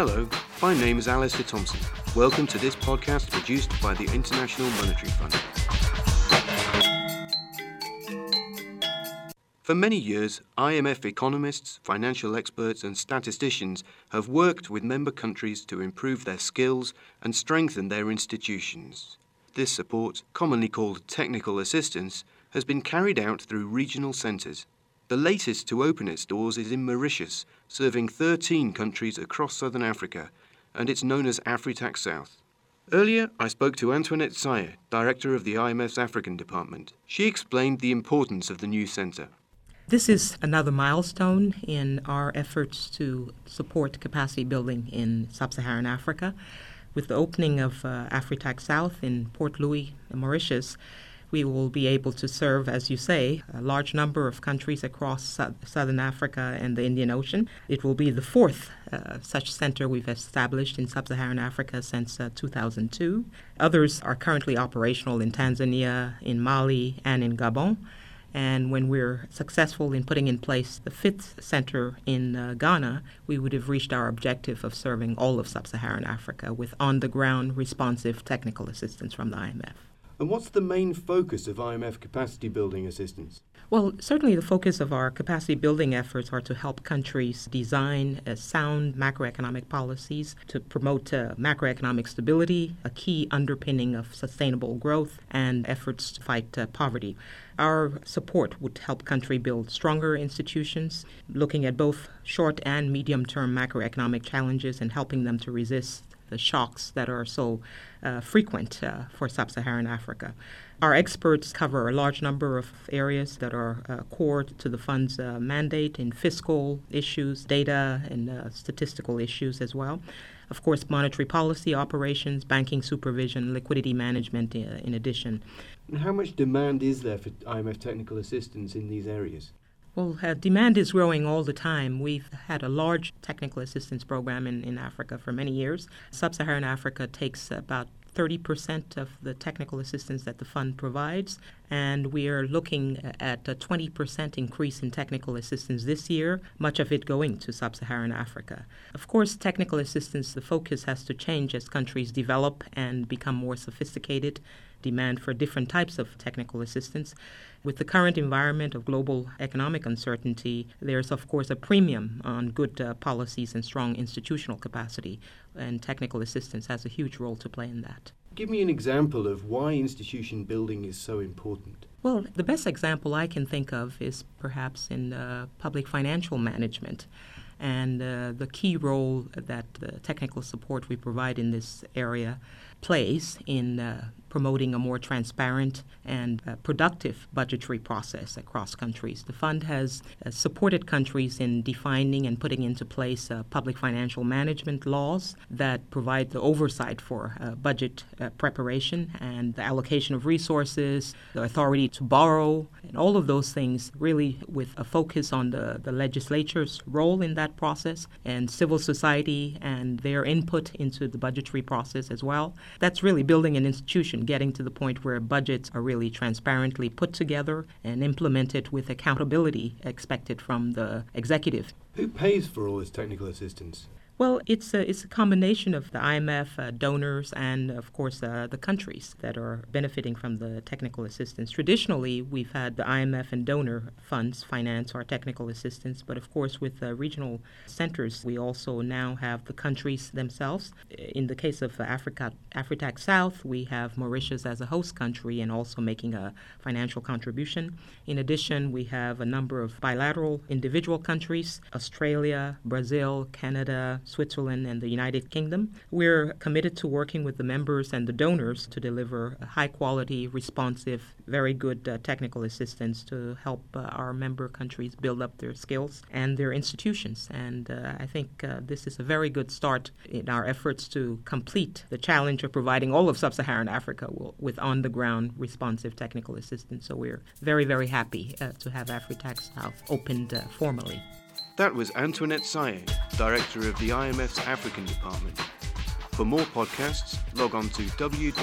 Hello, my name is Alistair Thompson. Welcome to this podcast produced by the International Monetary Fund. For many years, IMF economists, financial experts, and statisticians have worked with member countries to improve their skills and strengthen their institutions. This support, commonly called technical assistance, has been carried out through regional centres. The latest to open its doors is in Mauritius, serving 13 countries across southern Africa, and it's known as Afritac South. Earlier, I spoke to Antoinette Sayeh, Director of the IMF's African Department. She explained the importance of the new centre. This is another milestone in our efforts to support capacity building in sub Saharan Africa. With the opening of uh, Afritac South in Port Louis, Mauritius, we will be able to serve, as you say, a large number of countries across su- southern Africa and the Indian Ocean. It will be the fourth uh, such center we've established in sub Saharan Africa since uh, 2002. Others are currently operational in Tanzania, in Mali, and in Gabon. And when we're successful in putting in place the fifth center in uh, Ghana, we would have reached our objective of serving all of sub Saharan Africa with on the ground responsive technical assistance from the IMF. And what's the main focus of IMF capacity building assistance? Well, certainly the focus of our capacity building efforts are to help countries design uh, sound macroeconomic policies to promote uh, macroeconomic stability, a key underpinning of sustainable growth, and efforts to fight uh, poverty. Our support would help country build stronger institutions, looking at both short and medium term macroeconomic challenges and helping them to resist the shocks that are so uh, frequent uh, for sub Saharan Africa. Our experts cover a large number of areas that are uh, core to the fund's uh, mandate in fiscal issues, data, and uh, statistical issues as well. Of course, monetary policy operations, banking supervision, liquidity management, uh, in addition. How much demand is there for IMF technical assistance in these areas? Well, uh, demand is growing all the time. We've had a large technical assistance program in, in Africa for many years. Sub Saharan Africa takes about 30% of the technical assistance that the fund provides, and we are looking at a 20% increase in technical assistance this year, much of it going to sub Saharan Africa. Of course, technical assistance, the focus has to change as countries develop and become more sophisticated demand for different types of technical assistance. With the current environment of global economic uncertainty, there's, of course, a premium on good uh, policies and strong institutional capacity, and technical assistance has a huge role to play in that. Give me an example of why institution building is so important. Well, the best example I can think of is perhaps in uh, public financial management and uh, the key role that the technical support we provide in this area plays in uh, promoting a more transparent and uh, productive budgetary process across countries. The fund has uh, supported countries in defining and putting into place uh, public financial management laws that provide the oversight for uh, budget uh, preparation and the allocation of resources, the authority to borrow, and all of those things really with a focus on the, the legislature's role in that process and civil society and their input into the budgetary process as well. That's really building an institution getting to the point where budgets are really transparently put together and implemented with accountability expected from the executive. Who pays for all this technical assistance? Well, it's a, it's a combination of the IMF uh, donors and, of course, uh, the countries that are benefiting from the technical assistance. Traditionally, we've had the IMF and donor funds finance our technical assistance, but of course, with uh, regional centers, we also now have the countries themselves. In the case of Africa, Afritac South, we have Mauritius as a host country and also making a financial contribution. In addition, we have a number of bilateral individual countries Australia, Brazil, Canada, Switzerland, and the United Kingdom. We're committed to working with the members and the donors to deliver high quality, responsive, very good uh, technical assistance to help uh, our member countries build up their skills and their institutions. And uh, I think uh, this is a very good start in our efforts to complete the challenge of providing all of sub Saharan Africa with on the ground responsive technical assistance. So we're very, very happy uh, to have Afritac South opened uh, formally. That was Antoinette Sayeh, Director of the IMF's African Department. For more podcasts, log on to www.imf.org.